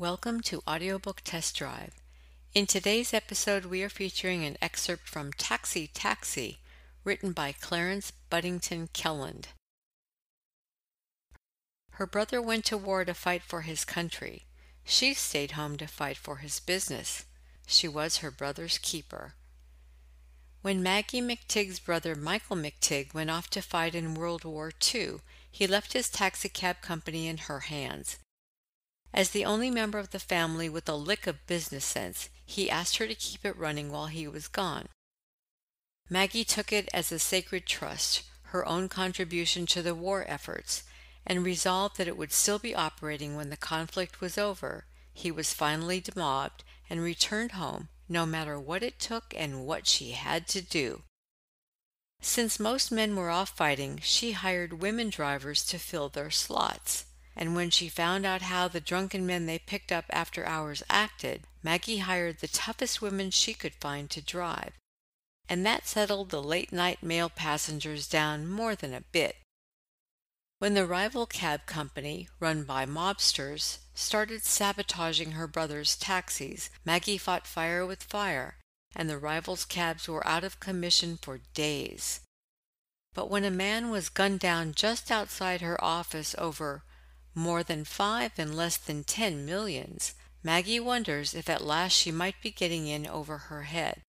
Welcome to Audiobook Test Drive. In today's episode, we are featuring an excerpt from Taxi Taxi, written by Clarence Buddington Kelland. Her brother went to war to fight for his country. She stayed home to fight for his business. She was her brother's keeper. When Maggie McTigg's brother Michael McTigg went off to fight in World War II, he left his taxicab company in her hands. As the only member of the family with a lick of business sense, he asked her to keep it running while he was gone. Maggie took it as a sacred trust, her own contribution to the war efforts, and resolved that it would still be operating when the conflict was over. He was finally demobbed and returned home, no matter what it took and what she had to do. Since most men were off fighting, she hired women drivers to fill their slots and when she found out how the drunken men they picked up after hours acted, Maggie hired the toughest women she could find to drive. And that settled the late night mail passengers down more than a bit. When the rival cab company, run by mobsters, started sabotaging her brother's taxis, Maggie fought fire with fire, and the rivals' cabs were out of commission for days. But when a man was gunned down just outside her office over more than five and less than ten millions, Maggie wonders if at last she might be getting in over her head.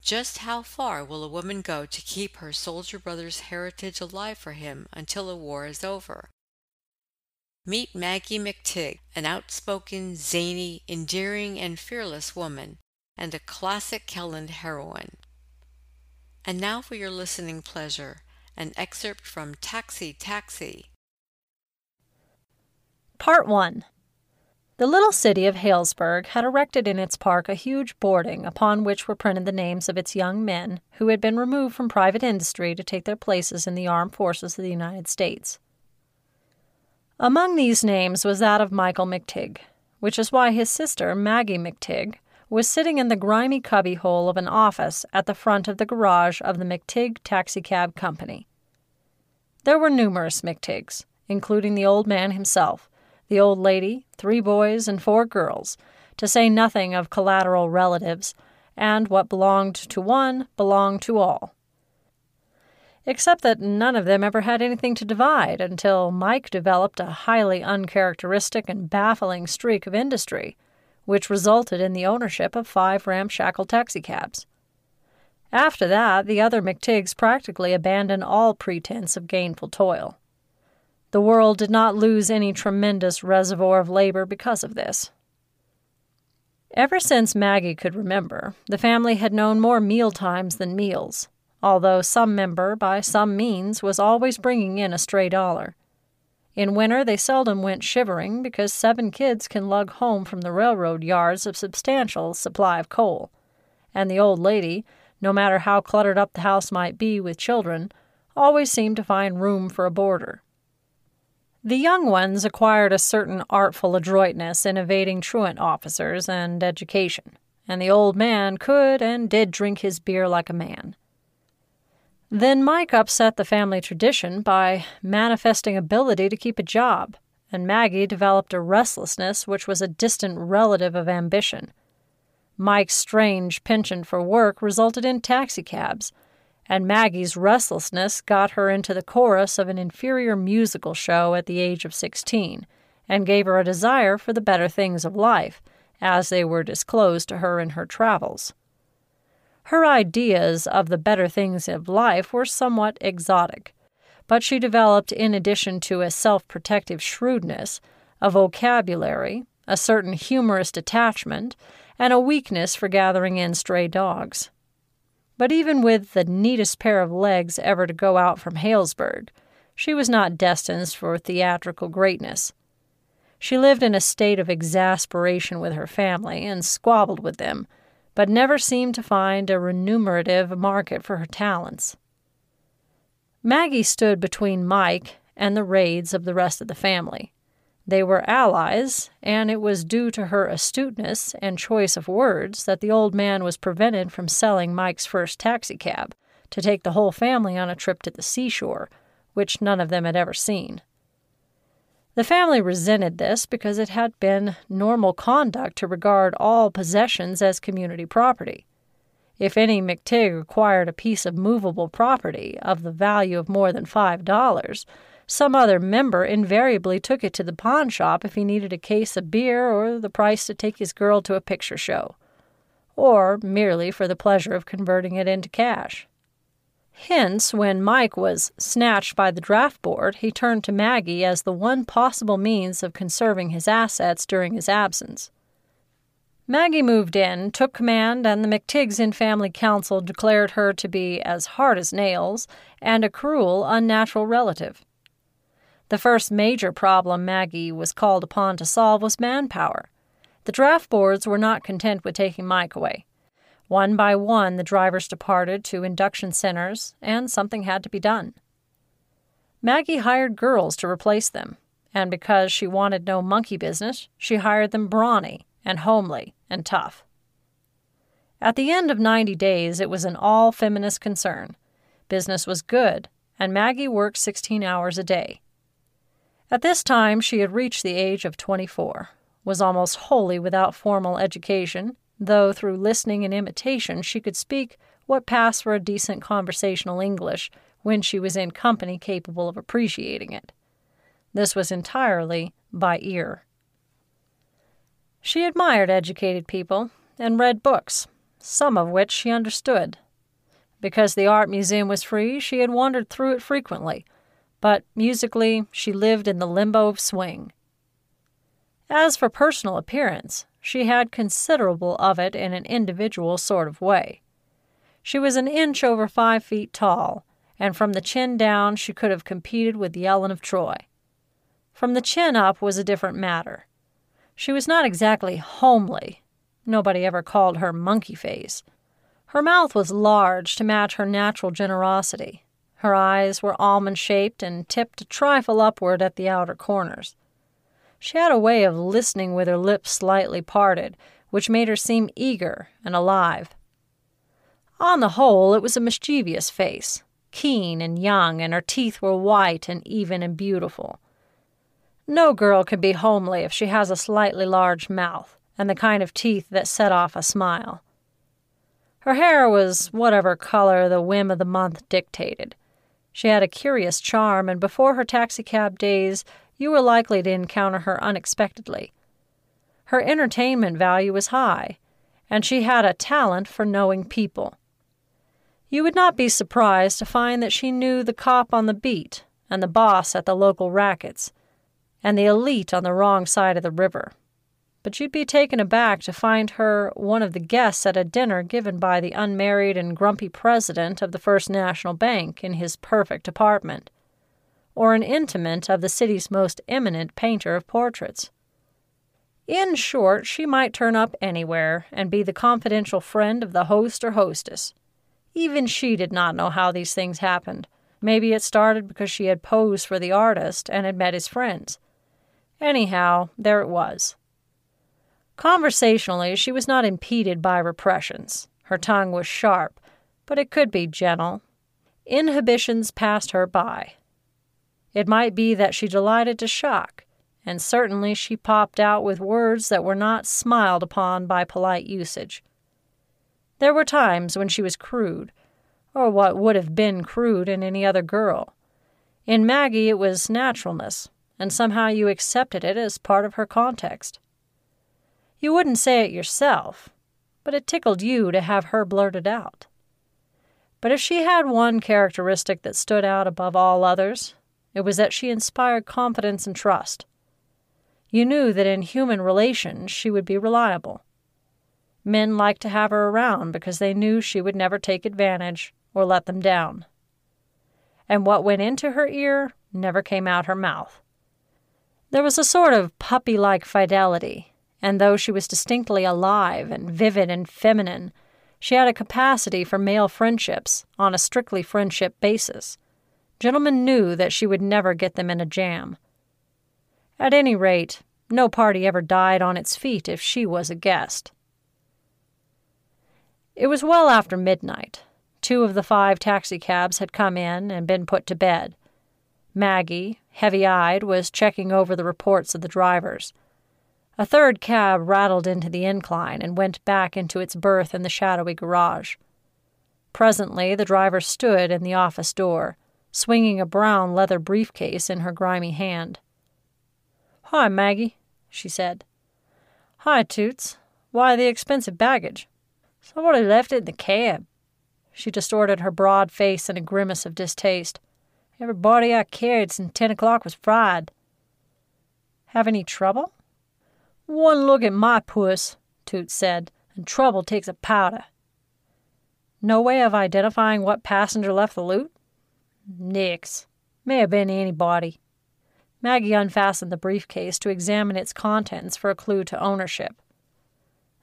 Just how far will a woman go to keep her soldier brother's heritage alive for him until the war is over? Meet Maggie McTigg, an outspoken, zany, endearing, and fearless woman, and a classic Kelland heroine. And now for your listening pleasure, an excerpt from Taxi Taxi Part 1 The little city of Halesburg had erected in its park a huge boarding upon which were printed the names of its young men who had been removed from private industry to take their places in the armed forces of the United States. Among these names was that of Michael McTigg, which is why his sister, Maggie McTigg, was sitting in the grimy cubbyhole of an office at the front of the garage of the McTigg Taxicab Company. There were numerous McTiggs, including the old man himself, the old lady, three boys, and four girls, to say nothing of collateral relatives, and what belonged to one belonged to all. Except that none of them ever had anything to divide until Mike developed a highly uncharacteristic and baffling streak of industry, which resulted in the ownership of five ramshackle taxicabs. After that, the other McTiggs practically abandoned all pretense of gainful toil. The world did not lose any tremendous reservoir of labor because of this. Ever since Maggie could remember, the family had known more meal times than meals, although some member, by some means, was always bringing in a stray dollar. In winter, they seldom went shivering because seven kids can lug home from the railroad yards a substantial supply of coal, and the old lady, no matter how cluttered up the house might be with children, always seemed to find room for a boarder. The young ones acquired a certain artful adroitness in evading truant officers and education, and the old man could and did drink his beer like a man. Then Mike upset the family tradition by manifesting ability to keep a job, and Maggie developed a restlessness which was a distant relative of ambition. Mike's strange penchant for work resulted in taxicabs and Maggie's restlessness got her into the chorus of an inferior musical show at the age of 16 and gave her a desire for the better things of life, as they were disclosed to her in her travels. Her ideas of the better things of life were somewhat exotic, but she developed, in addition to a self protective shrewdness, a vocabulary, a certain humorous detachment, and a weakness for gathering in stray dogs. But even with the neatest pair of legs ever to go out from Halesburg, she was not destined for theatrical greatness. She lived in a state of exasperation with her family and squabbled with them, but never seemed to find a remunerative market for her talents. Maggie stood between Mike and the raids of the rest of the family. They were allies, and it was due to her astuteness and choice of words that the old man was prevented from selling Mike's first taxicab to take the whole family on a trip to the seashore, which none of them had ever seen. The family resented this because it had been normal conduct to regard all possessions as community property. If any McTigg acquired a piece of movable property of the value of more than five dollars, some other member invariably took it to the pawn shop if he needed a case of beer or the price to take his girl to a picture show, or merely for the pleasure of converting it into cash. Hence, when Mike was snatched by the draft board, he turned to Maggie as the one possible means of conserving his assets during his absence. Maggie moved in, took command, and the McTiggs in family council declared her to be as hard as nails and a cruel, unnatural relative. The first major problem Maggie was called upon to solve was manpower. The draft boards were not content with taking Mike away. One by one, the drivers departed to induction centers, and something had to be done. Maggie hired girls to replace them, and because she wanted no monkey business, she hired them brawny and homely and tough. At the end of 90 days, it was an all feminist concern. Business was good, and Maggie worked 16 hours a day. At this time, she had reached the age of 24, was almost wholly without formal education, though through listening and imitation she could speak what passed for a decent conversational English when she was in company capable of appreciating it. This was entirely by ear. She admired educated people and read books, some of which she understood. Because the art museum was free, she had wandered through it frequently but musically, she lived in the limbo of swing. As for personal appearance, she had considerable of it in an individual sort of way. She was an inch over five feet tall, and from the chin down she could have competed with the Helen of Troy. From the chin up was a different matter. She was not exactly homely. Nobody ever called her monkey face. Her mouth was large to match her natural generosity, her eyes were almond shaped and tipped a trifle upward at the outer corners. She had a way of listening with her lips slightly parted, which made her seem eager and alive. On the whole, it was a mischievous face, keen and young, and her teeth were white and even and beautiful. No girl can be homely if she has a slightly large mouth and the kind of teeth that set off a smile. Her hair was whatever color the whim of the month dictated. She had a curious charm, and before her taxicab days, you were likely to encounter her unexpectedly. Her entertainment value was high, and she had a talent for knowing people. You would not be surprised to find that she knew the cop on the beat, and the boss at the local rackets, and the elite on the wrong side of the river but you'd be taken aback to find her one of the guests at a dinner given by the unmarried and grumpy president of the First National Bank in his perfect apartment, or an intimate of the city's most eminent painter of portraits. In short, she might turn up anywhere and be the confidential friend of the host or hostess. Even she did not know how these things happened. Maybe it started because she had posed for the artist and had met his friends. Anyhow, there it was Conversationally, she was not impeded by repressions. Her tongue was sharp, but it could be gentle. Inhibitions passed her by. It might be that she delighted to shock, and certainly she popped out with words that were not smiled upon by polite usage. There were times when she was crude, or what would have been crude in any other girl. In Maggie, it was naturalness, and somehow you accepted it as part of her context. You wouldn't say it yourself, but it tickled you to have her blurt it out. But if she had one characteristic that stood out above all others, it was that she inspired confidence and trust. You knew that in human relations she would be reliable. Men liked to have her around because they knew she would never take advantage or let them down. And what went into her ear never came out her mouth. There was a sort of puppy like fidelity and though she was distinctly alive and vivid and feminine, she had a capacity for male friendships on a strictly friendship basis. Gentlemen knew that she would never get them in a jam. At any rate, no party ever died on its feet if she was a guest. It was well after midnight. Two of the five taxicabs had come in and been put to bed. Maggie, heavy eyed, was checking over the reports of the drivers. A third cab rattled into the incline and went back into its berth in the shadowy garage. Presently, the driver stood in the office door, swinging a brown leather briefcase in her grimy hand. Hi, Maggie, she said. Hi, Toots. Why the expensive baggage? Somebody left it in the cab. She distorted her broad face in a grimace of distaste. Everybody I carried since ten o'clock was fried. Have any trouble? One look at my puss, Toots said, and trouble takes a powder. No way of identifying what passenger left the loot? Nix. May have been anybody. Maggie unfastened the briefcase to examine its contents for a clue to ownership.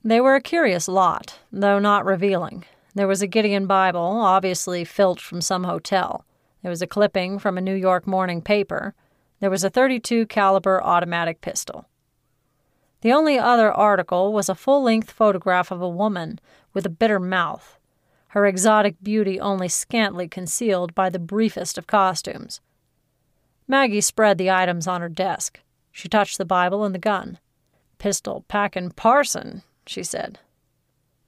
They were a curious lot, though not revealing. There was a Gideon Bible, obviously filched from some hotel. There was a clipping from a New York morning paper. There was a 32 caliber automatic pistol. The only other article was a full length photograph of a woman with a bitter mouth, her exotic beauty only scantly concealed by the briefest of costumes. Maggie spread the items on her desk. She touched the Bible and the gun. Pistol packin' parson, she said.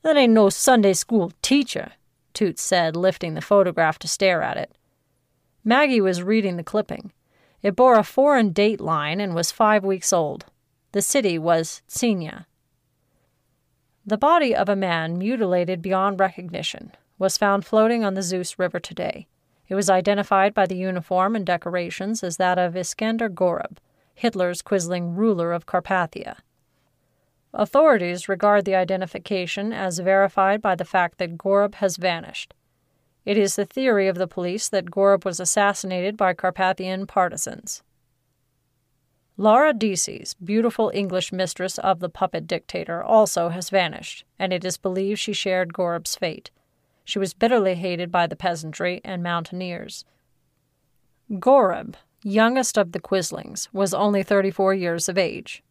That ain't no Sunday school teacher, Toots said, lifting the photograph to stare at it. Maggie was reading the clipping. It bore a foreign date line and was five weeks old. The city was Tsenia. The body of a man mutilated beyond recognition was found floating on the Zeus River today. It was identified by the uniform and decorations as that of Iskander Gorub, Hitler's quisling ruler of Carpathia. Authorities regard the identification as verified by the fact that Gorub has vanished. It is the theory of the police that Gorub was assassinated by Carpathian partisans. Laura Deasy's beautiful English mistress of the puppet dictator also has vanished, and it is believed she shared Gorub's fate. She was bitterly hated by the peasantry and mountaineers. Gorub, youngest of the Quislings, was only 34 years of age.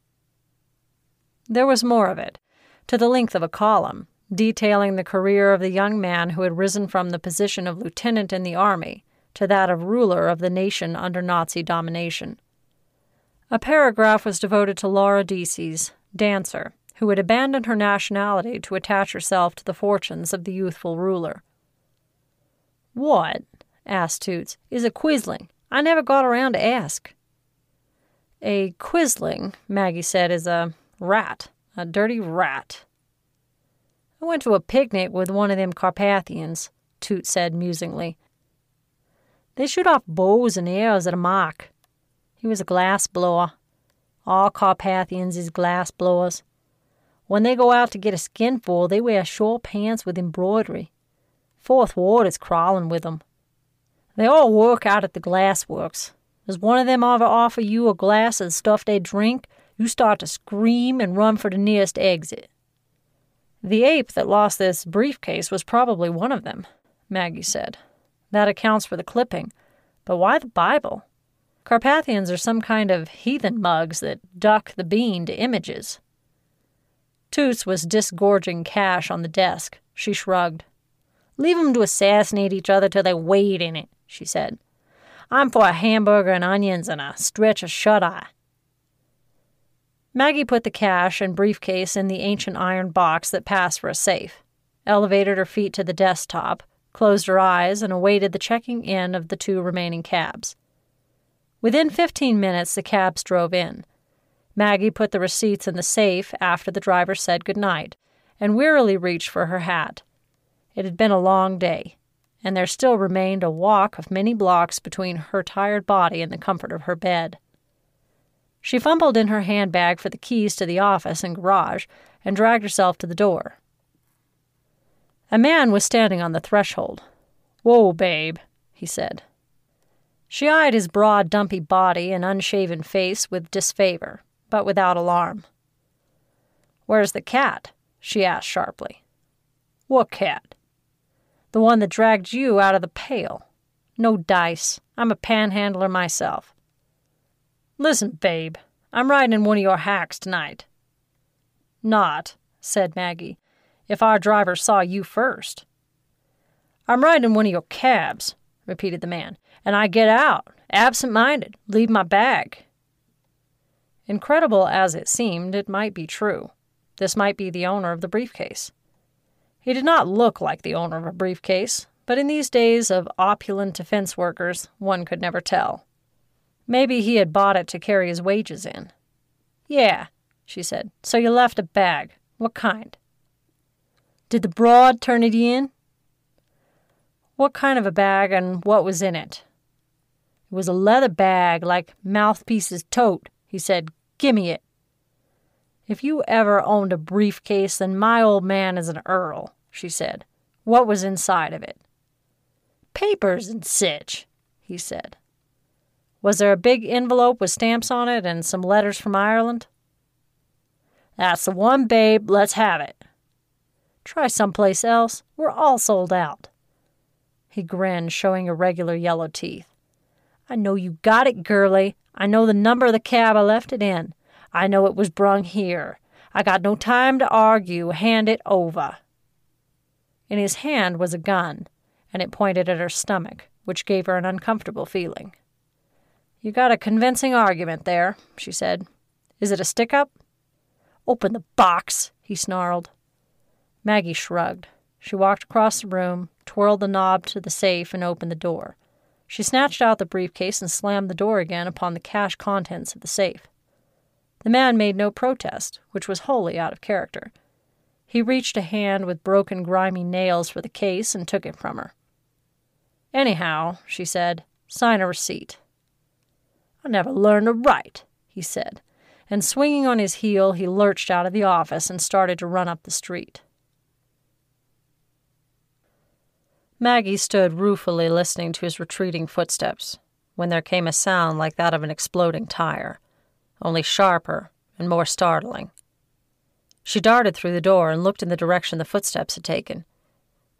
There was more of it, to the length of a column, detailing the career of the young man who had risen from the position of lieutenant in the army to that of ruler of the nation under Nazi domination. A paragraph was devoted to Laura Deasy's dancer, who had abandoned her nationality to attach herself to the fortunes of the youthful ruler. What, asked Toots, is a quisling? I never got around to ask. A quisling, Maggie said, is a rat, a dirty rat. I went to a picnic with one of them Carpathians, Toots said musingly. They shoot off bows and arrows at a mark. He was a glass blower. All Carpathians is glass blowers. When they go out to get a skinful, they wear short pants with embroidery. Fourth Ward is crawling with them. They all work out at the glass works. Does one of them ever offer you a glass of the stuff they drink, you start to scream and run for the nearest exit. The ape that lost this briefcase was probably one of them, Maggie said. That accounts for the clipping. But why the Bible? Carpathians are some kind of heathen mugs that duck the bean to images. Toots was disgorging cash on the desk. She shrugged. Leave 'em to assassinate each other till they wade in it, she said. I'm for a hamburger and onions and a stretch of shut eye. Maggie put the cash and briefcase in the ancient iron box that passed for a safe, elevated her feet to the desktop, closed her eyes, and awaited the checking in of the two remaining cabs. Within 15 minutes, the cabs drove in. Maggie put the receipts in the safe after the driver said good night and wearily reached for her hat. It had been a long day, and there still remained a walk of many blocks between her tired body and the comfort of her bed. She fumbled in her handbag for the keys to the office and garage and dragged herself to the door. A man was standing on the threshold. Whoa, babe, he said. She eyed his broad, dumpy body and unshaven face with disfavor, but without alarm. Where's the cat? she asked sharply. What cat? The one that dragged you out of the pail. No dice. I'm a panhandler myself. Listen, babe, I'm riding in one of your hacks tonight. Not, said Maggie, if our driver saw you first. I'm riding in one of your cabs, repeated the man and I get out Absent minded. Leave my bag. Incredible as it seemed, it might be true. This might be the owner of the briefcase. He did not look like the owner of a briefcase, but in these days of opulent defense workers, one could never tell. Maybe he had bought it to carry his wages in. Yeah, she said. So you left a bag. What kind? Did the broad turn it in? What kind of a bag and what was in it? It was a leather bag like Mouthpiece's tote, he said. Gimme it. If you ever owned a briefcase, then my old man is an earl, she said. What was inside of it? Papers and sich, he said. Was there a big envelope with stamps on it and some letters from Ireland? That's the one, babe. Let's have it. Try someplace else. We're all sold out. He grinned, showing irregular yellow teeth. I know you got it, girlie. I know the number of the cab I left it in. I know it was brung here. I got no time to argue. Hand it over. In his hand was a gun, and it pointed at her stomach, which gave her an uncomfortable feeling. You got a convincing argument there, she said. Is it a stick up? Open the box, he snarled. Maggie shrugged. She walked across the room, twirled the knob to the safe, and opened the door. She snatched out the briefcase and slammed the door again upon the cash contents of the safe. The man made no protest, which was wholly out of character. He reached a hand with broken, grimy nails for the case and took it from her. Anyhow, she said, sign a receipt. I never learned to write, he said, and swinging on his heel, he lurched out of the office and started to run up the street. Maggie stood ruefully listening to his retreating footsteps when there came a sound like that of an exploding tire, only sharper and more startling. She darted through the door and looked in the direction the footsteps had taken.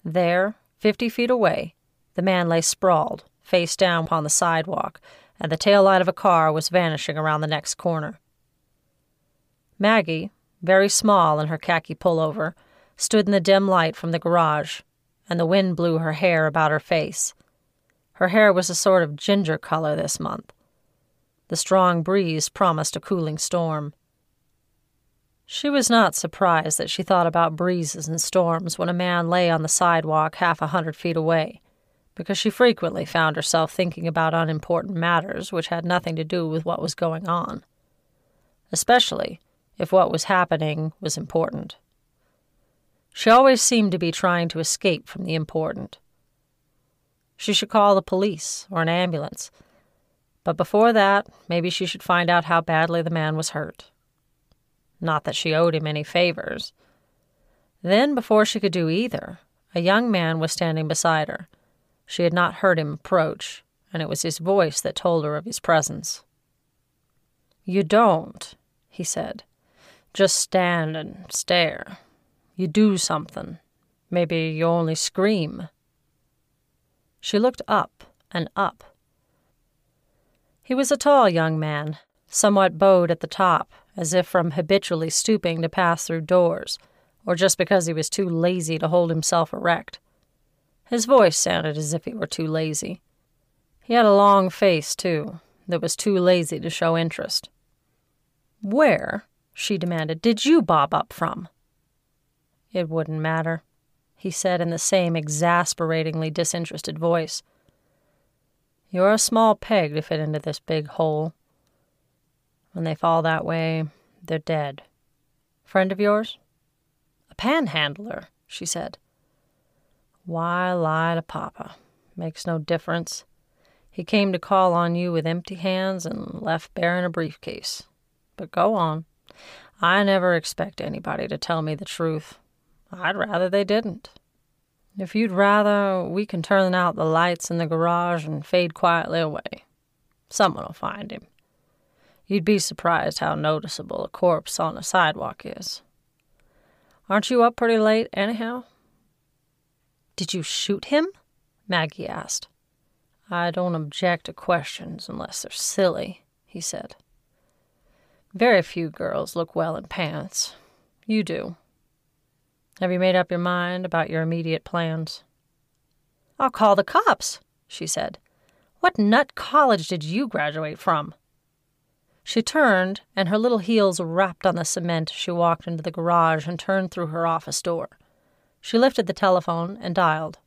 There, fifty feet away, the man lay sprawled, face down upon the sidewalk, and the tail light of a car was vanishing around the next corner. Maggie, very small in her khaki pullover, stood in the dim light from the garage, and the wind blew her hair about her face. Her hair was a sort of ginger color this month. The strong breeze promised a cooling storm. She was not surprised that she thought about breezes and storms when a man lay on the sidewalk half a hundred feet away, because she frequently found herself thinking about unimportant matters which had nothing to do with what was going on. Especially if what was happening was important. She always seemed to be trying to escape from the important. She should call the police or an ambulance. But before that, maybe she should find out how badly the man was hurt. Not that she owed him any favors. Then, before she could do either, a young man was standing beside her. She had not heard him approach, and it was his voice that told her of his presence. You don't, he said. Just stand and stare. You do something. Maybe you only scream. She looked up and up. He was a tall young man, somewhat bowed at the top, as if from habitually stooping to pass through doors, or just because he was too lazy to hold himself erect. His voice sounded as if he were too lazy. He had a long face, too, that was too lazy to show interest. Where, she demanded, did you bob up from? It wouldn't matter, he said in the same exasperatingly disinterested voice. You're a small peg to fit into this big hole. When they fall that way, they're dead. Friend of yours? A panhandler, she said. Why lie to Papa? Makes no difference. He came to call on you with empty hands and left bearing a briefcase. But go on. I never expect anybody to tell me the truth. I'd rather they didn't. If you'd rather, we can turn out the lights in the garage and fade quietly away. Someone'll find him. You'd be surprised how noticeable a corpse on a sidewalk is. Aren't you up pretty late, anyhow? Did you shoot him? Maggie asked. I don't object to questions unless they're silly, he said. Very few girls look well in pants. You do. Have you made up your mind about your immediate plans? I'll call the cops, she said. What nut college did you graduate from? She turned, and her little heels rapped on the cement she walked into the garage and turned through her office door. She lifted the telephone and dialed.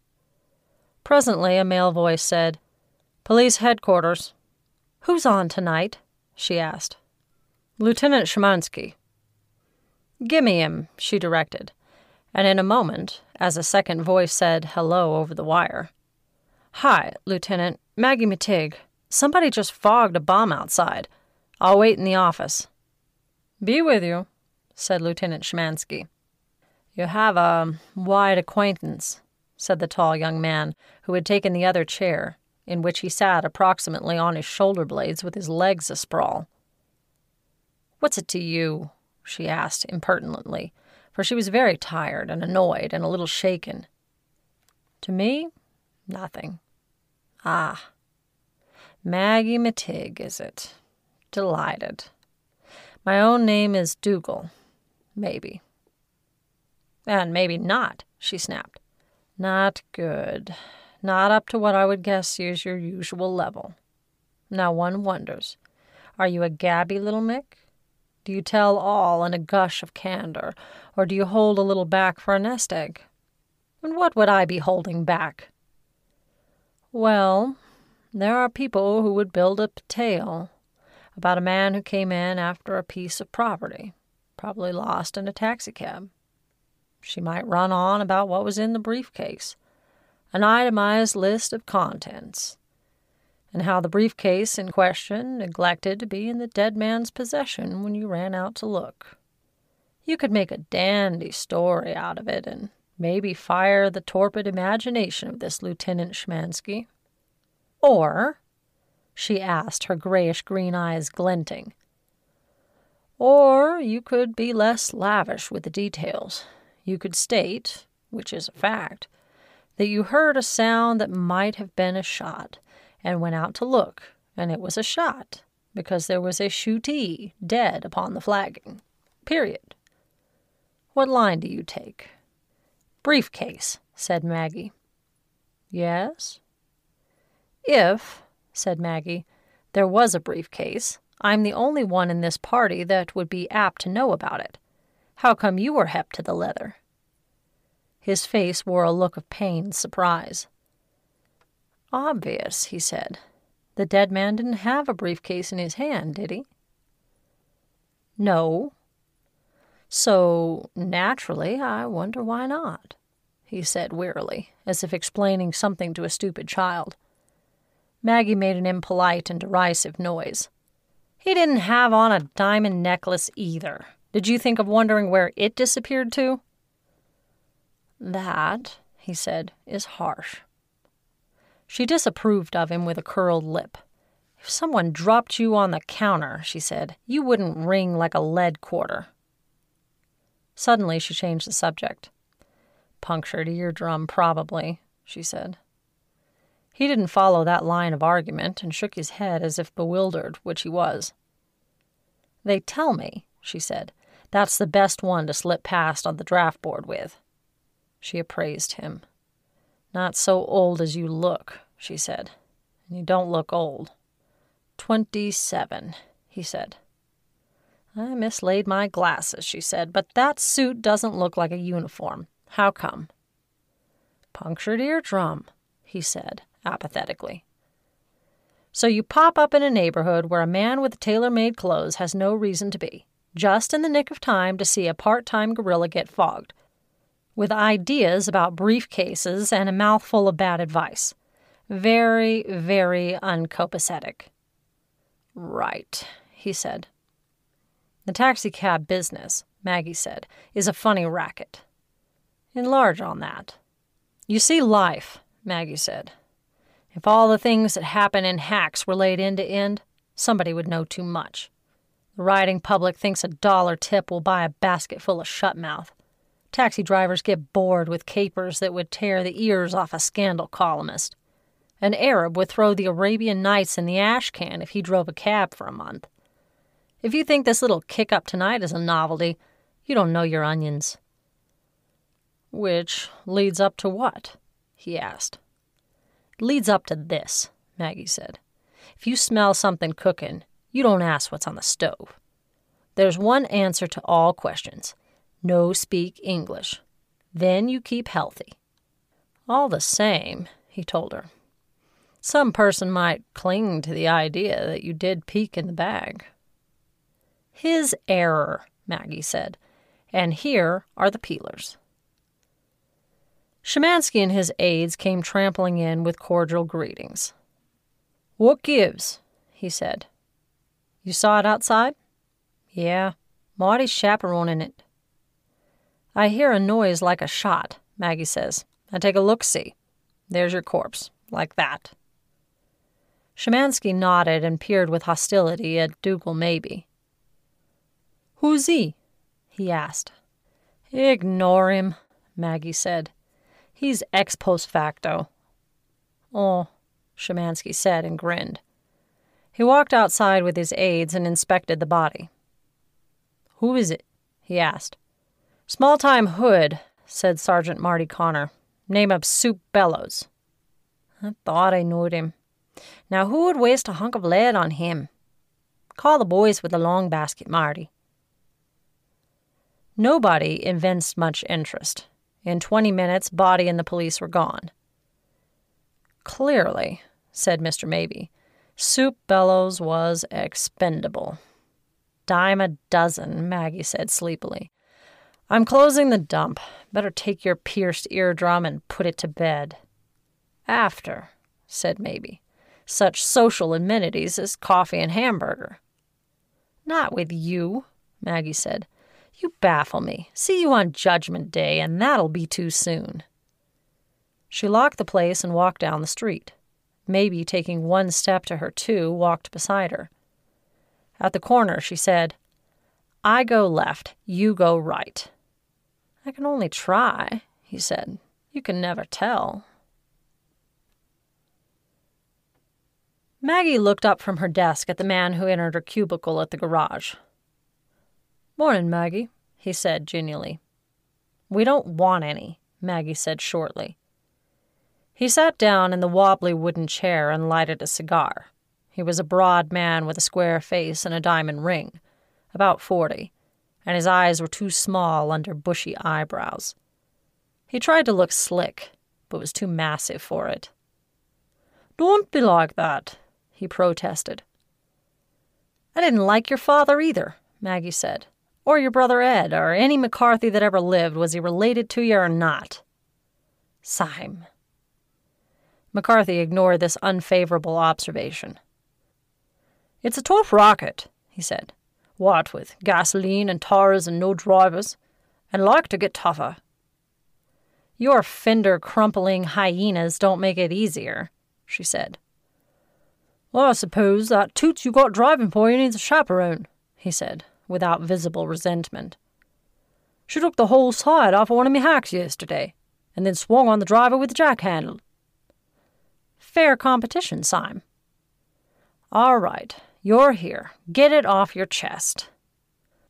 Presently, a male voice said, Police headquarters. Who's on tonight? she asked. Lieutenant Shemansky. Gimme him, she directed, and in a moment, as a second voice said hello over the wire, Hi, Lieutenant, Maggie McTigg. Somebody just fogged a bomb outside. I'll wait in the office. Be with you, said Lieutenant Shemansky. You have a wide acquaintance, said the tall young man, who had taken the other chair, in which he sat approximately on his shoulder blades with his legs asprawl. What's it to you? she asked impertinently, for she was very tired and annoyed and a little shaken. To me, nothing. Ah, Maggie McTigg, is it? Delighted. My own name is Dougal. Mabey. And maybe not, she snapped. Not good. Not up to what I would guess is your usual level. Now one wonders are you a gabby little Mick? Do you tell all in a gush of candor, or do you hold a little back for a nest egg? And what would I be holding back? Well, there are people who would build up a tale about a man who came in after a piece of property, probably lost in a taxicab. She might run on about what was in the briefcase, an itemized list of contents, and how the briefcase in question neglected to be in the dead man's possession when you ran out to look. You could make a dandy story out of it and maybe fire the torpid imagination of this Lieutenant Shemansky. Or she asked, her grayish green eyes glinting. Or you could be less lavish with the details. You could state, which is a fact, that you heard a sound that might have been a shot and went out to look, and it was a shot because there was a shootee dead upon the flagging. Period. What line do you take? Briefcase, said Maggie. Yes? If, said Maggie. There was a briefcase. I'm the only one in this party that would be apt to know about it. How come you were hep to the leather? His face wore a look of pained surprise. Obvious, he said. The dead man didn't have a briefcase in his hand, did he? No. So, naturally, I wonder why not, he said wearily, as if explaining something to a stupid child. Maggie made an impolite and derisive noise. He didn't have on a diamond necklace either. Did you think of wondering where it disappeared to? That, he said, is harsh. She disapproved of him with a curled lip. If someone dropped you on the counter, she said, you wouldn't ring like a lead quarter. Suddenly she changed the subject. Punctured eardrum, probably, she said. He didn't follow that line of argument and shook his head as if bewildered, which he was. They tell me, she said, that's the best one to slip past on the draft board with. She appraised him. Not so old as you look, she said. And you don't look old. Twenty seven, he said. I mislaid my glasses, she said, but that suit doesn't look like a uniform. How come? Punctured eardrum, he said apathetically. So you pop up in a neighborhood where a man with tailor made clothes has no reason to be, just in the nick of time to see a part time gorilla get fogged, with ideas about briefcases and a mouthful of bad advice. Very, very uncopacetic. Right, he said. The taxicab business, Maggie said, is a funny racket. Enlarge on that. You see life, Maggie said. If all the things that happen in hacks were laid end to end, somebody would know too much. The riding public thinks a dollar tip will buy a basket full of shutmouth. Taxi drivers get bored with capers that would tear the ears off a scandal columnist. An Arab would throw the Arabian Nights in the ash can if he drove a cab for a month. If you think this little kick up tonight is a novelty, you don't know your onions. Which leads up to what? he asked leads up to this, Maggie said. If you smell something cooking, you don't ask what's on the stove. There's one answer to all questions no speak English. Then you keep healthy. All the same, he told her, some person might cling to the idea that you did peek in the bag. His error, Maggie said, and here are the peelers. Shemansky and his aides came trampling in with cordial greetings. What gives? he said. You saw it outside? Yeah, Marty's chaperoning it. I hear a noise like a shot, Maggie says. I take a look see. There's your corpse, like that. Szymanski nodded and peered with hostility at Dougal Mabey. Who's he? he asked. Ignore him, Maggie said. He's ex post facto. Oh, Szymanski said and grinned. He walked outside with his aides and inspected the body. Who is it? he asked. Small time hood, said Sergeant Marty Connor. Name of Soup Bellows. I thought I knowed him. Now who would waste a hunk of lead on him? Call the boys with the long basket, Marty. Nobody evinced much interest. In 20 minutes, Body and the police were gone. Clearly, said Mr. Mabey, Soup Bellows was expendable. Dime a dozen, Maggie said sleepily. I'm closing the dump. Better take your pierced eardrum and put it to bed. After, said Mabey. Such social amenities as coffee and hamburger. Not with you, Maggie said. You baffle me. See you on Judgment Day, and that'll be too soon. She locked the place and walked down the street. Mabey, taking one step to her two, walked beside her. At the corner, she said, I go left, you go right. I can only try, he said. You can never tell. Maggie looked up from her desk at the man who entered her cubicle at the garage. Morning, Maggie, he said genially. We don't want any, Maggie said shortly. He sat down in the wobbly wooden chair and lighted a cigar. He was a broad man with a square face and a diamond ring, about forty, and his eyes were too small under bushy eyebrows. He tried to look slick, but was too massive for it. Don't be like that, he protested. I didn't like your father either, Maggie said. Or your brother Ed, or any McCarthy that ever lived. Was he related to you or not? Syme. McCarthy ignored this unfavorable observation. It's a tough rocket, he said. What with gasoline and tars and no drivers, and like to get tougher. Your fender crumpling hyenas don't make it easier, she said. Well, I suppose that toots you got driving for you needs a chaperone, he said, without visible resentment. She took the whole side off of one of me hacks yesterday, and then swung on the driver with the jack handle. Fair competition, Syme. All right, you're here. Get it off your chest.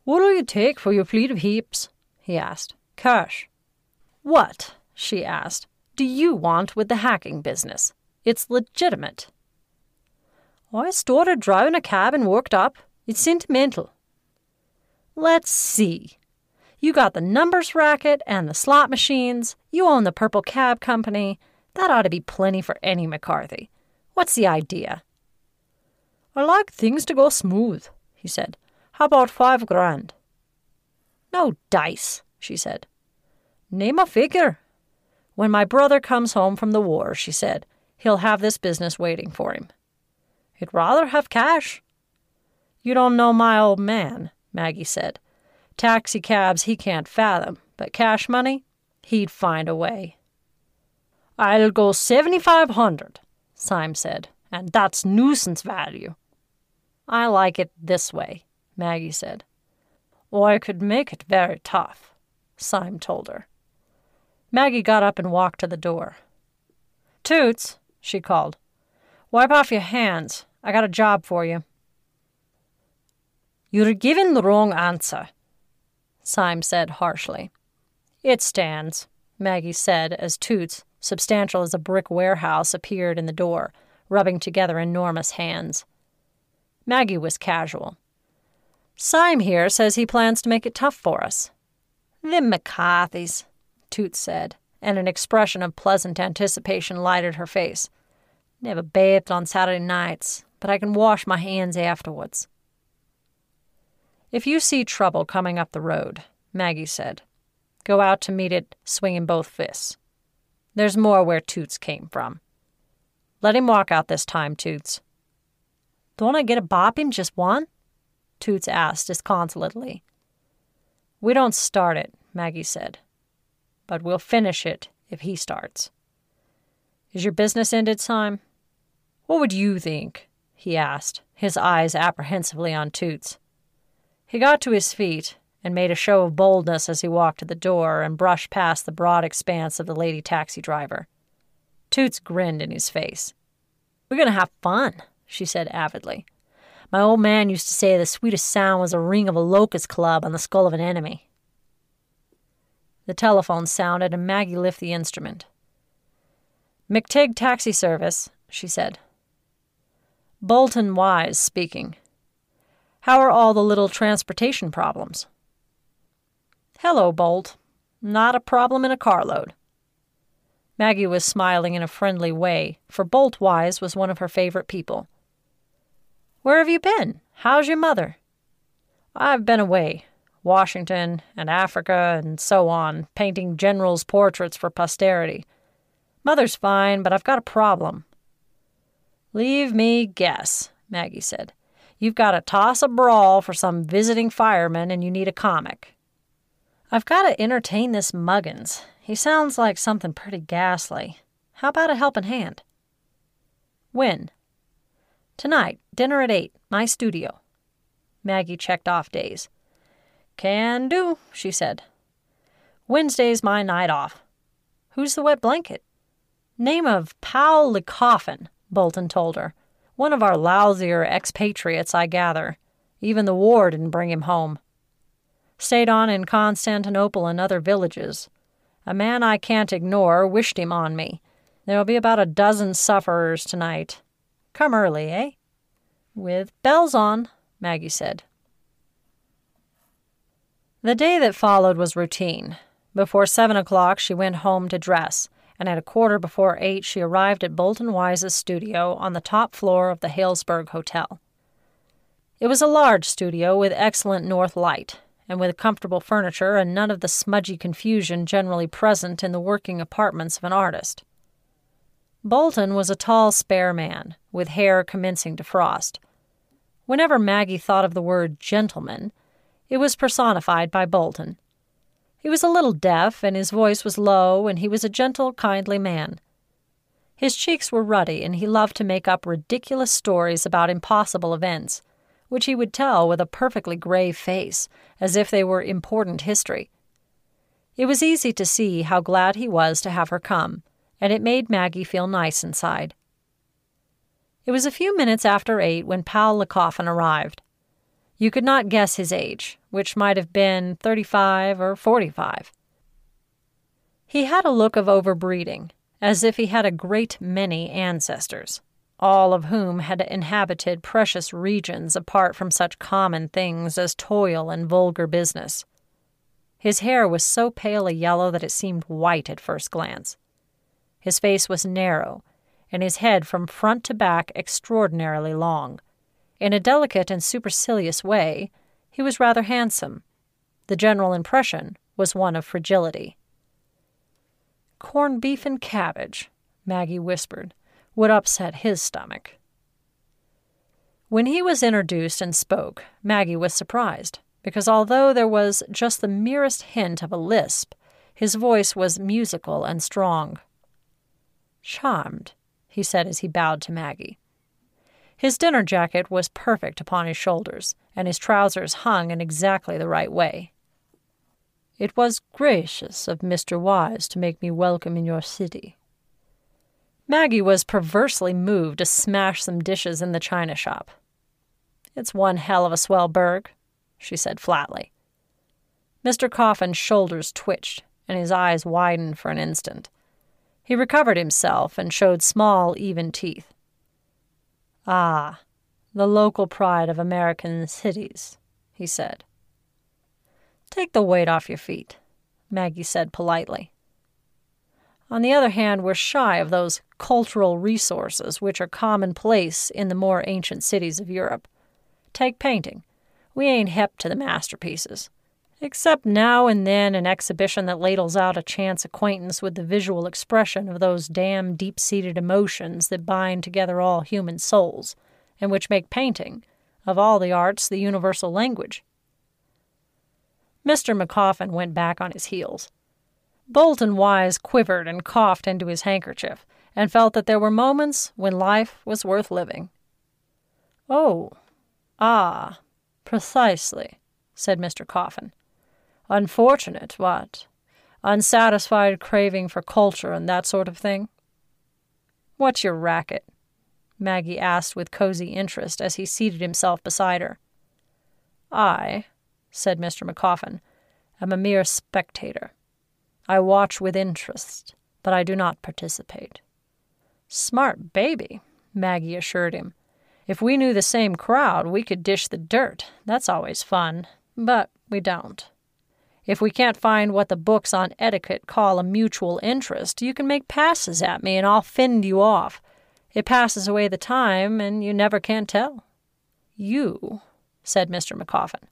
What'll you take for your fleet of heaps? he asked. Cash. What, she asked, do you want with the hacking business? It's legitimate. I started driving a cab and worked up. It's sentimental. Let's see. You got the numbers racket and the slot machines. You own the Purple Cab Company. That ought to be plenty for any McCarthy. What's the idea? I like things to go smooth, he said. How about five grand? No dice, she said. Name a figure. When my brother comes home from the war, she said, he'll have this business waiting for him. He'd rather have cash. You don't know my old man. Maggie said. Taxicabs he can't fathom, but cash money, he'd find a way. I'll go seventy five hundred, Syme said, and that's nuisance value. I like it this way, Maggie said. Or I could make it very tough, Syme told her. Maggie got up and walked to the door. Toots, she called. Wipe off your hands. I got a job for you. You're giving the wrong answer, Syme said harshly. It stands, Maggie said as Toots, substantial as a brick warehouse, appeared in the door, rubbing together enormous hands. Maggie was casual. Syme here says he plans to make it tough for us. Them McCarthys, Toots said, and an expression of pleasant anticipation lighted her face. Never bathed on Saturday nights, but I can wash my hands afterwards. If you see trouble coming up the road, Maggie said, go out to meet it swinging both fists. There's more where Toots came from. Let him walk out this time, Toots. Don't I get to bop him just one? Toots asked disconsolately. We don't start it, Maggie said, but we'll finish it if he starts. Is your business ended, Syme? What would you think? he asked, his eyes apprehensively on Toots. He got to his feet and made a show of boldness as he walked to the door and brushed past the broad expanse of the lady taxi driver. Toots grinned in his face. We're going to have fun, she said avidly. My old man used to say the sweetest sound was the ring of a locust club on the skull of an enemy. The telephone sounded, and Maggie lifted the instrument. McTigg Taxi Service, she said. Bolton Wise speaking. How are all the little transportation problems? Hello, Bolt. Not a problem in a carload. Maggie was smiling in a friendly way, for Bolt Wise was one of her favorite people. Where have you been? How's your mother? I've been away. Washington and Africa and so on, painting generals' portraits for posterity. Mother's fine, but I've got a problem. Leave me guess, Maggie said. You've got to toss a brawl for some visiting fireman and you need a comic. I've got to entertain this Muggins. He sounds like something pretty ghastly. How about a helping hand? When? Tonight, dinner at eight, my studio. Maggie checked off days. Can do, she said. Wednesday's my night off. Who's the wet blanket? Name of Powell LeCoffin, Bolton told her. One of our lousier expatriates, I gather. Even the war didn't bring him home. Stayed on in Constantinople and other villages. A man I can't ignore wished him on me. There'll be about a dozen sufferers tonight. Come early, eh? With bells on, Maggie said. The day that followed was routine. Before seven o'clock, she went home to dress, and at a quarter before eight, she arrived at Bolton Wise's studio on the top floor of the Halesburg Hotel. It was a large studio with excellent north light, and with comfortable furniture and none of the smudgy confusion generally present in the working apartments of an artist. Bolton was a tall, spare man, with hair commencing to frost. Whenever Maggie thought of the word gentleman, it was personified by Bolton. He was a little deaf, and his voice was low, and he was a gentle, kindly man. His cheeks were ruddy, and he loved to make up ridiculous stories about impossible events, which he would tell with a perfectly grave face, as if they were important history. It was easy to see how glad he was to have her come, and it made Maggie feel nice inside. It was a few minutes after eight when Powell LeCoffin arrived. You could not guess his age, which might have been 35 or 45. He had a look of overbreeding, as if he had a great many ancestors, all of whom had inhabited precious regions apart from such common things as toil and vulgar business. His hair was so pale a yellow that it seemed white at first glance. His face was narrow, and his head from front to back extraordinarily long in a delicate and supercilious way, he was rather handsome. The general impression was one of fragility. Corned beef and cabbage, Maggie whispered, would upset his stomach. When he was introduced and spoke, Maggie was surprised, because although there was just the merest hint of a lisp, his voice was musical and strong. Charmed, he said as he bowed to Maggie. His dinner jacket was perfect upon his shoulders, and his trousers hung in exactly the right way. It was gracious of Mr. Wise to make me welcome in your city. Maggie was perversely moved to smash some dishes in the china shop. It's one hell of a swell burg, she said flatly. Mr. Coffin's shoulders twitched, and his eyes widened for an instant. He recovered himself and showed small, even teeth. Ah, the local pride of American cities, he said. Take the weight off your feet, Maggie said politely. On the other hand, we're shy of those cultural resources which are commonplace in the more ancient cities of Europe. Take painting. We ain't hep to the masterpieces. Except now and then an exhibition that ladles out a chance acquaintance with the visual expression of those damn deep seated emotions that bind together all human souls, and which make painting, of all the arts, the universal language. Mr. LeCoffin went back on his heels. Bolton Wise quivered and coughed into his handkerchief, and felt that there were moments when life was worth living. Oh, ah, precisely, said Mr. Coffin. Unfortunate, what? Unsatisfied craving for culture and that sort of thing? What's your racket? Maggie asked with cozy interest as he seated himself beside her. I, said Mr. LeCoffin, am a mere spectator. I watch with interest, but I do not participate. Smart baby, Maggie assured him. If we knew the same crowd, we could dish the dirt. That's always fun. But we don't. If we can't find what the books on etiquette call a mutual interest, you can make passes at me and I'll fend you off. It passes away the time, and you never can tell. You, said Mr. LeCoffin,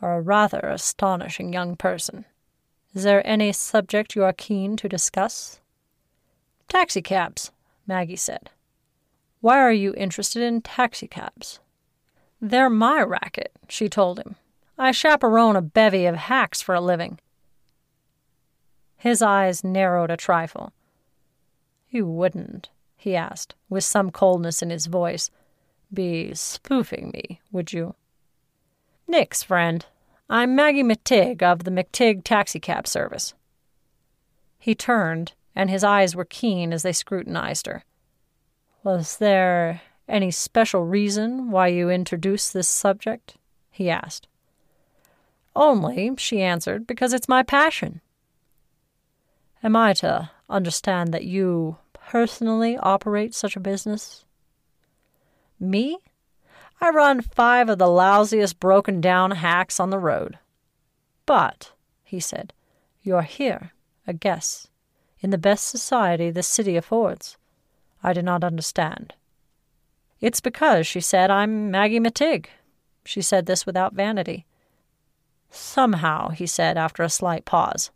are a rather astonishing young person. Is there any subject you are keen to discuss? Taxicabs, Maggie said. Why are you interested in taxicabs? They're my racket, she told him. I chaperone a bevy of hacks for a living. His eyes narrowed a trifle. You wouldn't, he asked, with some coldness in his voice, be spoofing me, would you? Nix, friend. I'm Maggie McTigg of the McTigg Taxicab Service. He turned, and his eyes were keen as they scrutinized her. Was there any special reason why you introduced this subject? he asked. Only, she answered, because it's my passion. Am I to understand that you personally operate such a business? Me? I run five of the lousiest broken down hacks on the road. But, he said, you're here, a guest, in the best society this city affords. I do not understand. It's because, she said, I'm Maggie McTigg. She said this without vanity. Somehow, he said after a slight pause,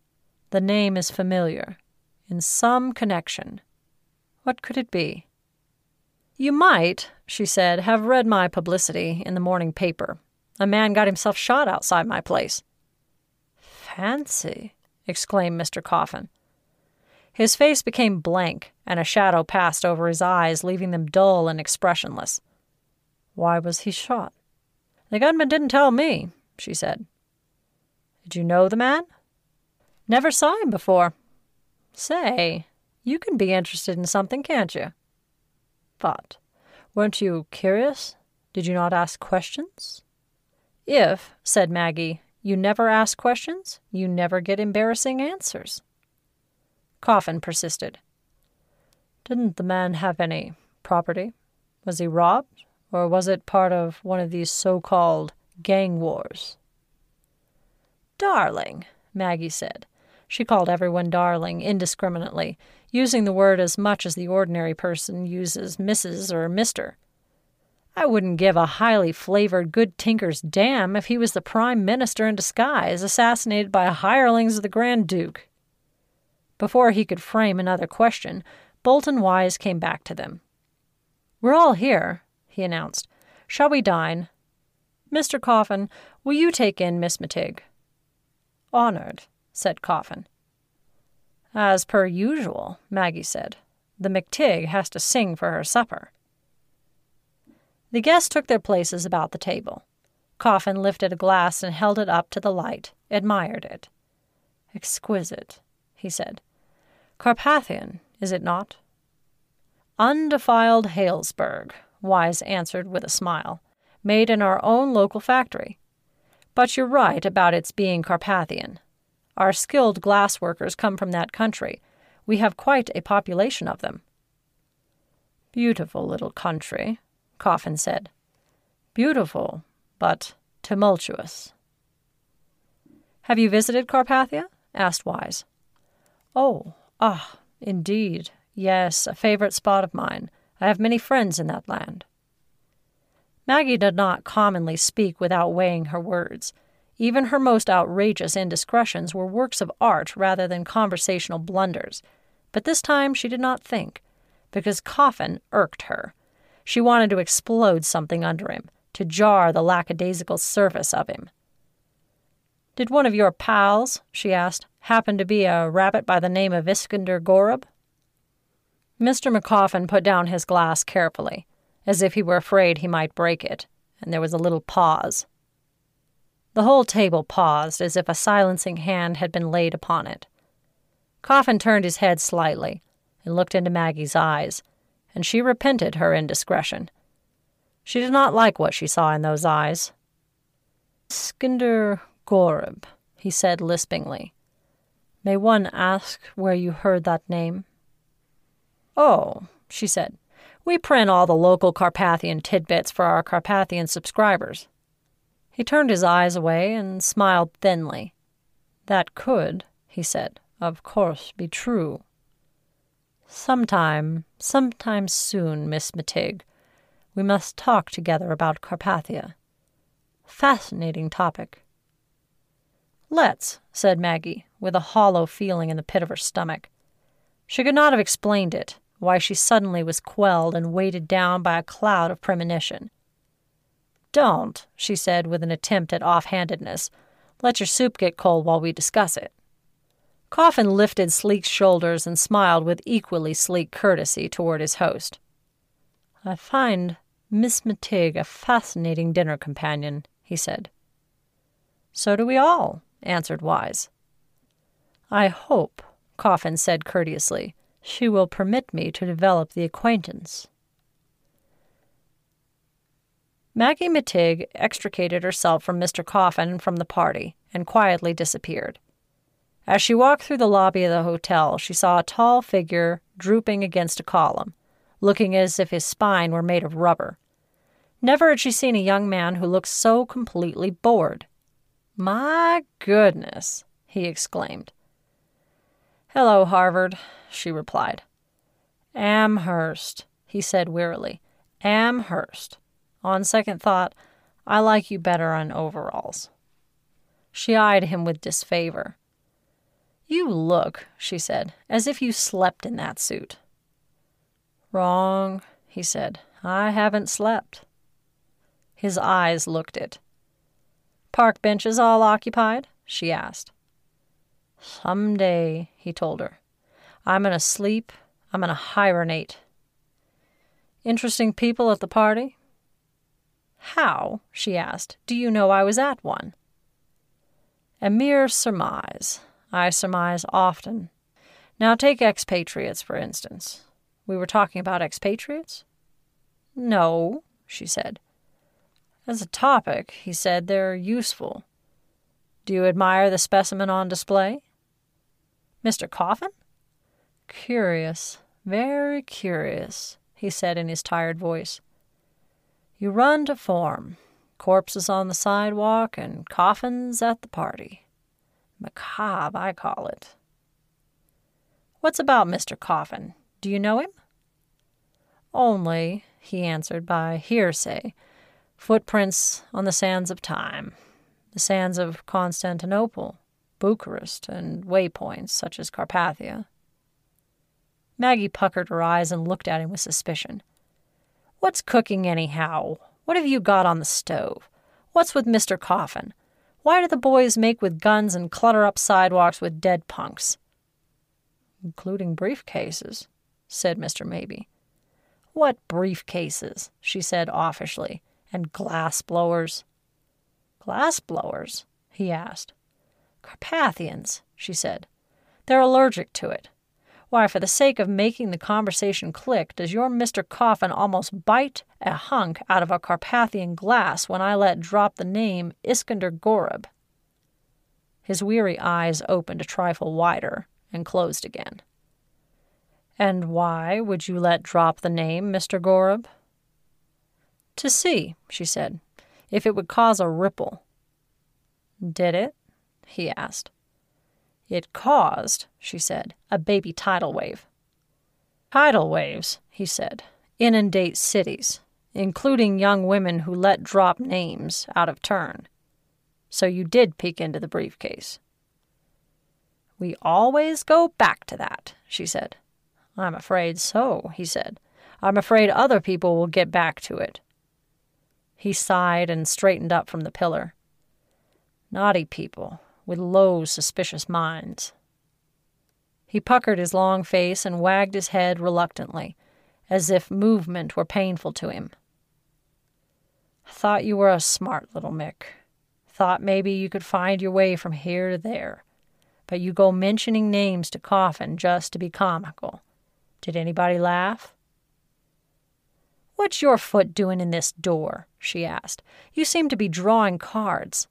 the name is familiar, in some connection. What could it be? You might, she said, have read my publicity in the morning paper. A man got himself shot outside my place. Fancy, exclaimed Mr. Coffin. His face became blank, and a shadow passed over his eyes, leaving them dull and expressionless. Why was he shot? The gunman didn't tell me, she said. Did you know the man? Never saw him before. Say, you can be interested in something, can't you? But weren't you curious? Did you not ask questions? If, said Maggie, you never ask questions, you never get embarrassing answers. Coffin persisted. Didn't the man have any property? Was he robbed, or was it part of one of these so called gang wars? Darling, Maggie said. She called everyone darling indiscriminately, using the word as much as the ordinary person uses Mrs. or Mr. I wouldn't give a highly flavored good tinker's damn if he was the prime minister in disguise, assassinated by hirelings of the Grand Duke. Before he could frame another question, Bolton Wise came back to them. We're all here, he announced. Shall we dine? Mr. Coffin, will you take in Miss McTigg? Honored, said Coffin. As per usual, Maggie said. The McTigg has to sing for her supper. The guests took their places about the table. Coffin lifted a glass and held it up to the light, admired it. Exquisite, he said. Carpathian, is it not? Undefiled Halesburg, Wise answered with a smile, made in our own local factory. But you're right about its being Carpathian. Our skilled glass workers come from that country. We have quite a population of them. Beautiful little country, Coffin said. Beautiful, but tumultuous. Have you visited Carpathia? asked Wise. Oh, ah, indeed. Yes, a favorite spot of mine. I have many friends in that land. Maggie did not commonly speak without weighing her words. Even her most outrageous indiscretions were works of art rather than conversational blunders. But this time she did not think, because Coffin irked her. She wanted to explode something under him, to jar the lackadaisical surface of him. Did one of your pals, she asked, happen to be a rabbit by the name of Iskander Gorub? Mr. LeCoffin put down his glass carefully, as if he were afraid he might break it, and there was a little pause. The whole table paused as if a silencing hand had been laid upon it. Coffin turned his head slightly and looked into Maggie's eyes, and she repented her indiscretion. She did not like what she saw in those eyes. Skinder Goreb, he said lispingly. May one ask where you heard that name? Oh, she said. We print all the local Carpathian tidbits for our Carpathian subscribers. He turned his eyes away and smiled thinly. That could, he said, of course be true. Sometime, sometime soon, Miss McTigg, we must talk together about Carpathia. Fascinating topic. Let's, said Maggie, with a hollow feeling in the pit of her stomach. She could not have explained it, why she suddenly was quelled and weighted down by a cloud of premonition. Don't, she said with an attempt at offhandedness. Let your soup get cold while we discuss it. Coffin lifted sleek shoulders and smiled with equally sleek courtesy toward his host. I find Miss McTigg a fascinating dinner companion, he said. So do we all, answered Wise. I hope, Coffin said courteously, she will permit me to develop the acquaintance. Maggie McTigg extricated herself from Mr. Coffin and from the party, and quietly disappeared. As she walked through the lobby of the hotel, she saw a tall figure drooping against a column, looking as if his spine were made of rubber. Never had she seen a young man who looked so completely bored. My goodness, he exclaimed. Hello, Harvard, she replied. Amherst, he said wearily. Amherst. On second thought, I like you better on overalls. She eyed him with disfavor. You look, she said, as if you slept in that suit. Wrong, he said. I haven't slept. His eyes looked it. Park benches all occupied? she asked. Some day, he told her. I'm going to sleep. I'm going to hibernate. Interesting people at the party? How, she asked, do you know I was at one? A mere surmise. I surmise often. Now take expatriates, for instance. We were talking about expatriates? No, she said. As a topic, he said, they're useful. Do you admire the specimen on display? Mr. Coffin? Curious, very curious, he said in his tired voice. You run to form. Corpses on the sidewalk and coffins at the party. Macabre, I call it. What's about Mr. Coffin? Do you know him? Only, he answered by hearsay, footprints on the sands of time, the sands of Constantinople, Bucharest, and waypoints such as Carpathia. Maggie puckered her eyes and looked at him with suspicion. What's cooking, anyhow? What have you got on the stove? What's with Mr. Coffin? Why do the boys make with guns and clutter up sidewalks with dead punks? Including briefcases, said Mr. Mabey. What briefcases? she said offishly. And glass blowers. Glass blowers? he asked. Carpathians, she said. They're allergic to it. Why, for the sake of making the conversation click, does your Mr. Coffin almost bite a hunk out of a Carpathian glass when I let drop the name Iskander Gorub? His weary eyes opened a trifle wider and closed again. And why would you let drop the name, Mr. Gorub? To see, she said, if it would cause a ripple. Did it? he asked. It caused, she said, a baby tidal wave. Tidal waves, he said, inundate cities, including young women who let drop names out of turn. So you did peek into the briefcase. We always go back to that, she said. I'm afraid so, he said. I'm afraid other people will get back to it. He sighed and straightened up from the pillar. Naughty people with low, suspicious minds. He puckered his long face and wagged his head reluctantly, as if movement were painful to him. Thought you were a smart little Mick. Thought maybe you could find your way from here to there. But you go mentioning names to Coffin just to be comical. Did anybody laugh? What's your foot doing in this door? she asked. You seem to be drawing cards.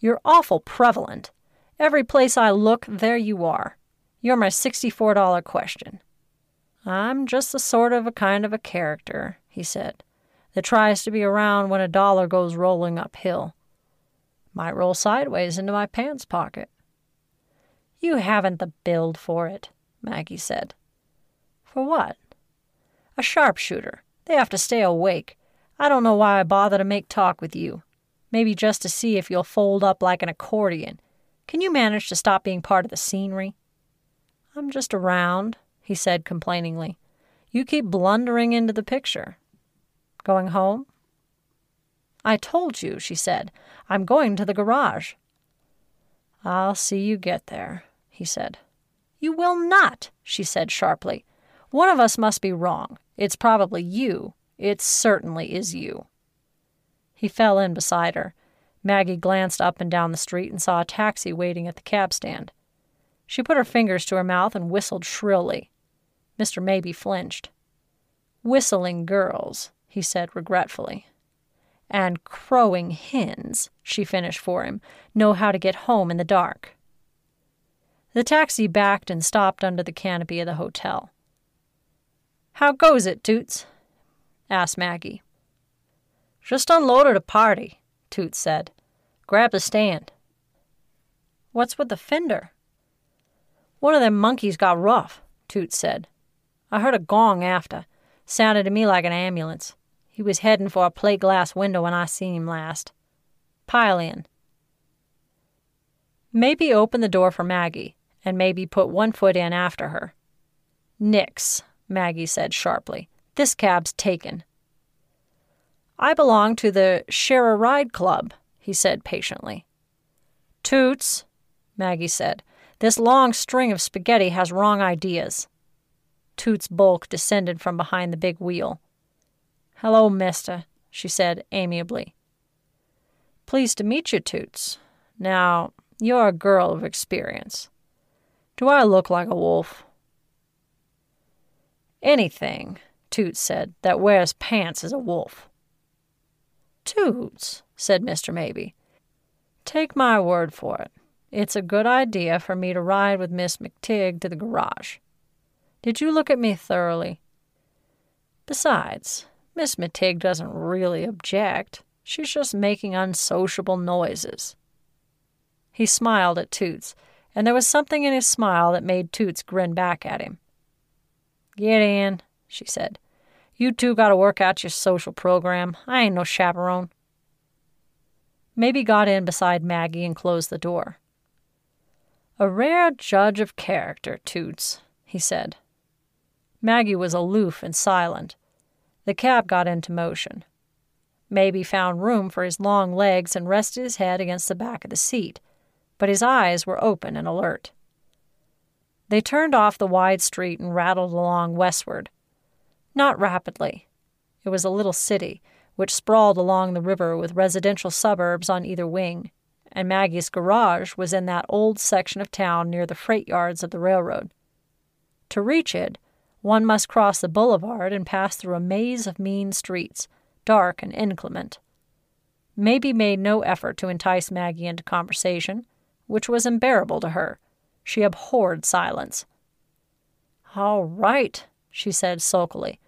You're awful prevalent. Every place I look, there you are. You're my $64 question. I'm just the sort of a kind of a character, he said, that tries to be around when a dollar goes rolling uphill. Might roll sideways into my pants pocket. You haven't the build for it, Maggie said. For what? A sharpshooter. They have to stay awake. I don't know why I bother to make talk with you. Maybe just to see if you'll fold up like an accordion. Can you manage to stop being part of the scenery? I'm just around, he said complainingly. You keep blundering into the picture. Going home? I told you, she said. I'm going to the garage. I'll see you get there, he said. You will not, she said sharply. One of us must be wrong. It's probably you. It certainly is you. He fell in beside her. Maggie glanced up and down the street and saw a taxi waiting at the cab stand. She put her fingers to her mouth and whistled shrilly. Mr. Mabey flinched. Whistling girls, he said regretfully and crowing hens, she finished for him, know how to get home in the dark. The taxi backed and stopped under the canopy of the hotel. How goes it, Toots? asked Maggie. Just unloaded a party, Toots said. Grab the stand. What's with the fender? One of them monkeys got rough, Toots said. I heard a gong after. Sounded to me like an ambulance. He was heading for a plate glass window when I seen him last. Pile in. Mabey open the door for Maggie, and Mabey put one foot in after her. Nix, Maggie said sharply. This cab's taken. I belong to the Share a Ride Club, he said patiently. Toots, Maggie said, this long string of spaghetti has wrong ideas. Toots' bulk descended from behind the big wheel. Hello, mister, she said amiably. Pleased to meet you, Toots. Now, you're a girl of experience. Do I look like a wolf? Anything, Toots said, that wears pants is a wolf. Toots, said Mr. Mabey, take my word for it. It's a good idea for me to ride with Miss McTigg to the garage. Did you look at me thoroughly? Besides, Miss McTigg doesn't really object. She's just making unsociable noises. He smiled at Toots, and there was something in his smile that made Toots grin back at him. Get in, she said. You two got to work out your social program. I ain't no chaperone. Mabey got in beside Maggie and closed the door. A rare judge of character, Toots, he said. Maggie was aloof and silent, the cab got into motion. Mabey found room for his long legs and rested his head against the back of the seat, but his eyes were open and alert. They turned off the wide street and rattled along westward. Not rapidly. It was a little city, which sprawled along the river with residential suburbs on either wing, and Maggie's garage was in that old section of town near the freight yards of the railroad. To reach it, one must cross the boulevard and pass through a maze of mean streets, dark and inclement. Mabey made no effort to entice Maggie into conversation, which was unbearable to her. She abhorred silence. All right, she said sulkily.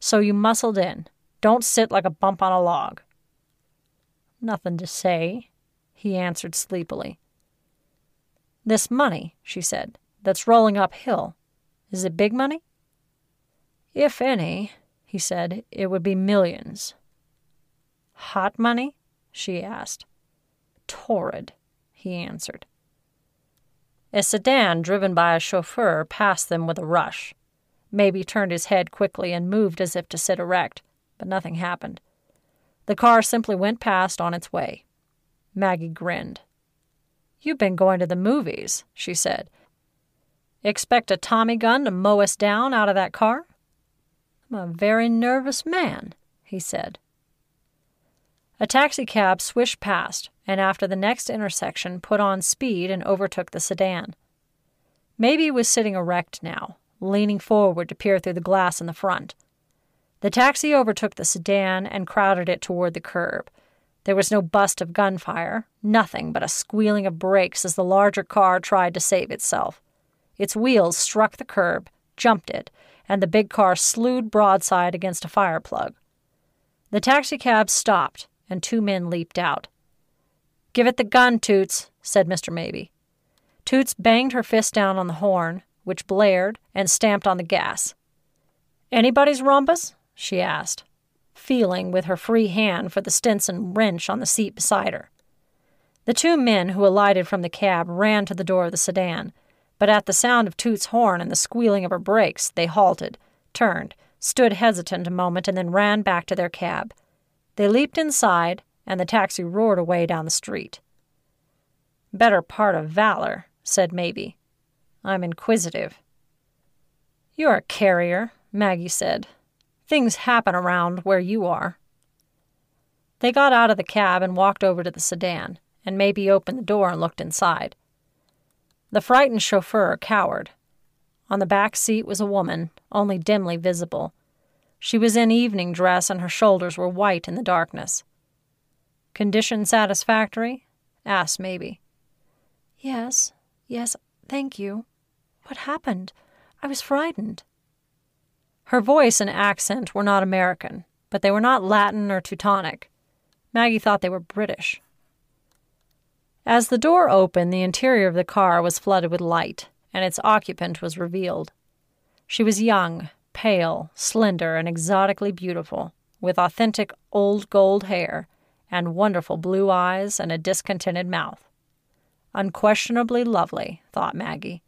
So you muscled in. Don't sit like a bump on a log. Nothing to say, he answered sleepily. This money, she said, that's rolling uphill, is it big money? If any, he said, it would be millions. Hot money? she asked. Torrid, he answered. A sedan driven by a chauffeur passed them with a rush. Mabey turned his head quickly and moved as if to sit erect, but nothing happened. The car simply went past on its way. Maggie grinned. You've been going to the movies, she said. Expect a Tommy gun to mow us down out of that car? I'm a very nervous man, he said. A taxicab swished past, and after the next intersection put on speed and overtook the sedan. Mabey was sitting erect now, leaning forward to peer through the glass in the front. The taxi overtook the sedan and crowded it toward the curb. There was no bust of gunfire, nothing but a squealing of brakes as the larger car tried to save itself. Its wheels struck the curb, jumped it, and the big car slewed broadside against a fire plug. The taxicab stopped, and two men leaped out. Give it the gun, Toots, said Mr. Mabey. Toots banged her fist down on the horn, which blared, and stamped on the gas. Anybody's rumpus? she asked, feeling with her free hand for the Stillson wrench on the seat beside her. The two men who alighted from the cab ran to the door of the sedan, but at the sound of Toots' horn and the squealing of her brakes, they halted, turned, stood hesitant a moment, and then ran back to their cab. They leaped inside, and the taxi roared away down the street. Better part of valor, said Mabey. I'm inquisitive. You're a carrier, Maggie said. Things happen around where you are. They got out of the cab and walked over to the sedan, and Mabey opened the door and looked inside. The frightened chauffeur cowered. On the back seat was a woman, only dimly visible. She was in evening dress and her shoulders were white in the darkness. Condition satisfactory? asked Mabey. Yes, yes, thank you. What happened? I was frightened. Her voice and accent were not American, but they were not Latin or Teutonic. Maggie thought they were British. As the door opened, the interior of the car was flooded with light, and its occupant was revealed. She was young, pale, slender, and exotically beautiful, with authentic old gold hair and wonderful blue eyes and a discontented mouth. Unquestionably lovely, thought Maggie,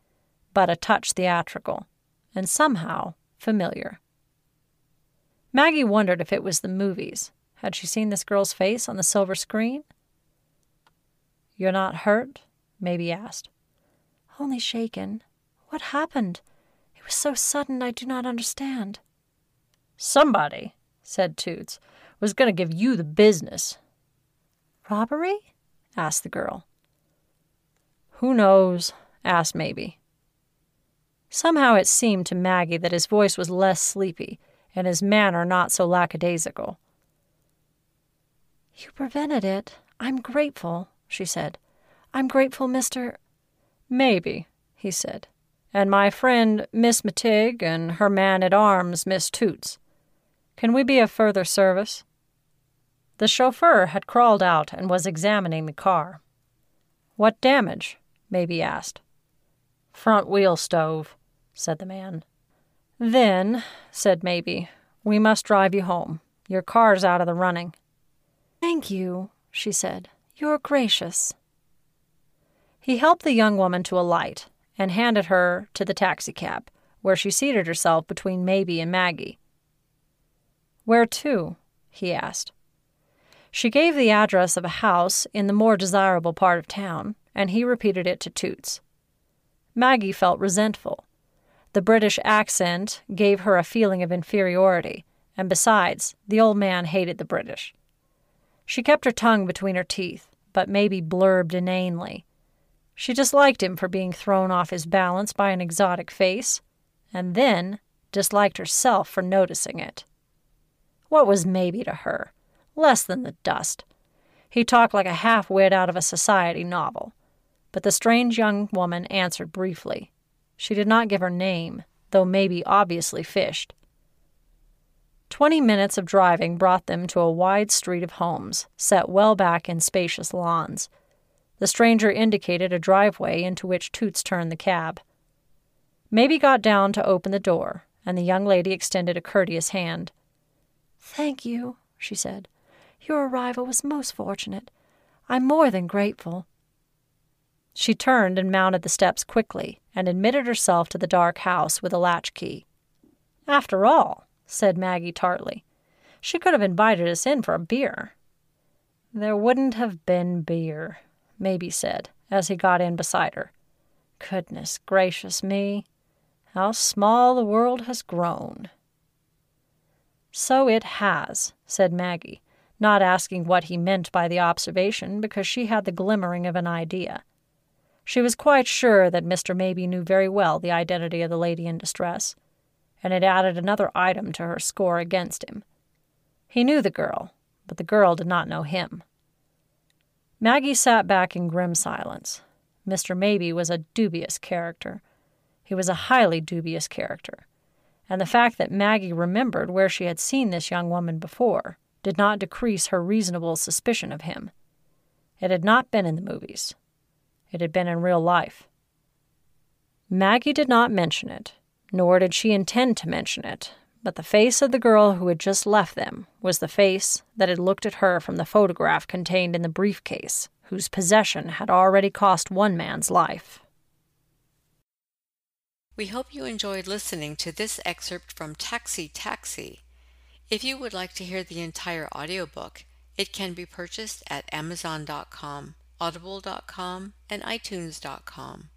but a touch theatrical, and somehow familiar. Maggie wondered if it was the movies. Had she seen this girl's face on the silver screen? You're not hurt? Mabey asked. Only shaken. What happened? It was so sudden I do not understand. Somebody, said Toots, was going to give you the business. Robbery? asked the girl. Who knows? asked Mabey. Somehow it seemed to Maggie that his voice was less sleepy and his manner not so lackadaisical. You prevented it. I'm grateful, she said. I'm grateful, Mr. Mabey, he said. And my friend, Miss McTigg, and her man at arms, Miss Toots. Can we be of further service? The chauffeur had crawled out and was examining the car. What damage? Mabey asked. Front wheel stove said the man. Then, said Mabey, we must drive you home. Your car's out of the running. Thank you, she said. You're gracious. He helped the young woman to alight and handed her to the taxicab, where she seated herself between Mabey and Maggie. Where to? he asked. She gave the address of a house in the more desirable part of town, and he repeated it to Toots. Maggie felt resentful. The British accent gave her a feeling of inferiority, and besides, the old man hated the British. She kept her tongue between her teeth, but Mabey blurbed inanely. She disliked him for being thrown off his balance by an exotic face, and then disliked herself for noticing it. What was Mabey to her? Less than the dust. He talked like a half wit out of a society novel. But the strange young woman answered briefly. She did not give her name, though Mabey obviously fished. Twenty minutes of driving brought them to a wide street of homes, set well back in spacious lawns. The stranger indicated a driveway into which Toots turned the cab. Mabey got down to open the door, and the young lady extended a courteous hand. Thank you, she said. Your arrival was most fortunate. I'm more than grateful. She turned and mounted the steps quickly and admitted herself to the dark house with a latchkey. After all, said Maggie tartly, she could have invited us in for a beer. There wouldn't have been beer, Mabey said, as he got in beside her. Goodness gracious me, how small the world has grown. So it has, said Maggie, not asking what he meant by the observation because she had the glimmering of an idea. She was quite sure that Mr. Mabey knew very well the identity of the lady in distress, and it added another item to her score against him. He knew the girl, but the girl did not know him. Maggie sat back in grim silence. Mr. Mabey was a dubious character. He was a highly dubious character. And the fact that Maggie remembered where she had seen this young woman before did not decrease her reasonable suspicion of him. It had not been in the movies. It had been in real life. Maggie did not mention it, nor did she intend to mention it, but the face of the girl who had just left them was the face that had looked at her from the photograph contained in the briefcase, whose possession had already cost one man's life. We hope you enjoyed listening to this excerpt from Taxi Taxi. If you would like to hear the entire audiobook, it can be purchased at Amazon.com, Audible.com, and iTunes.com.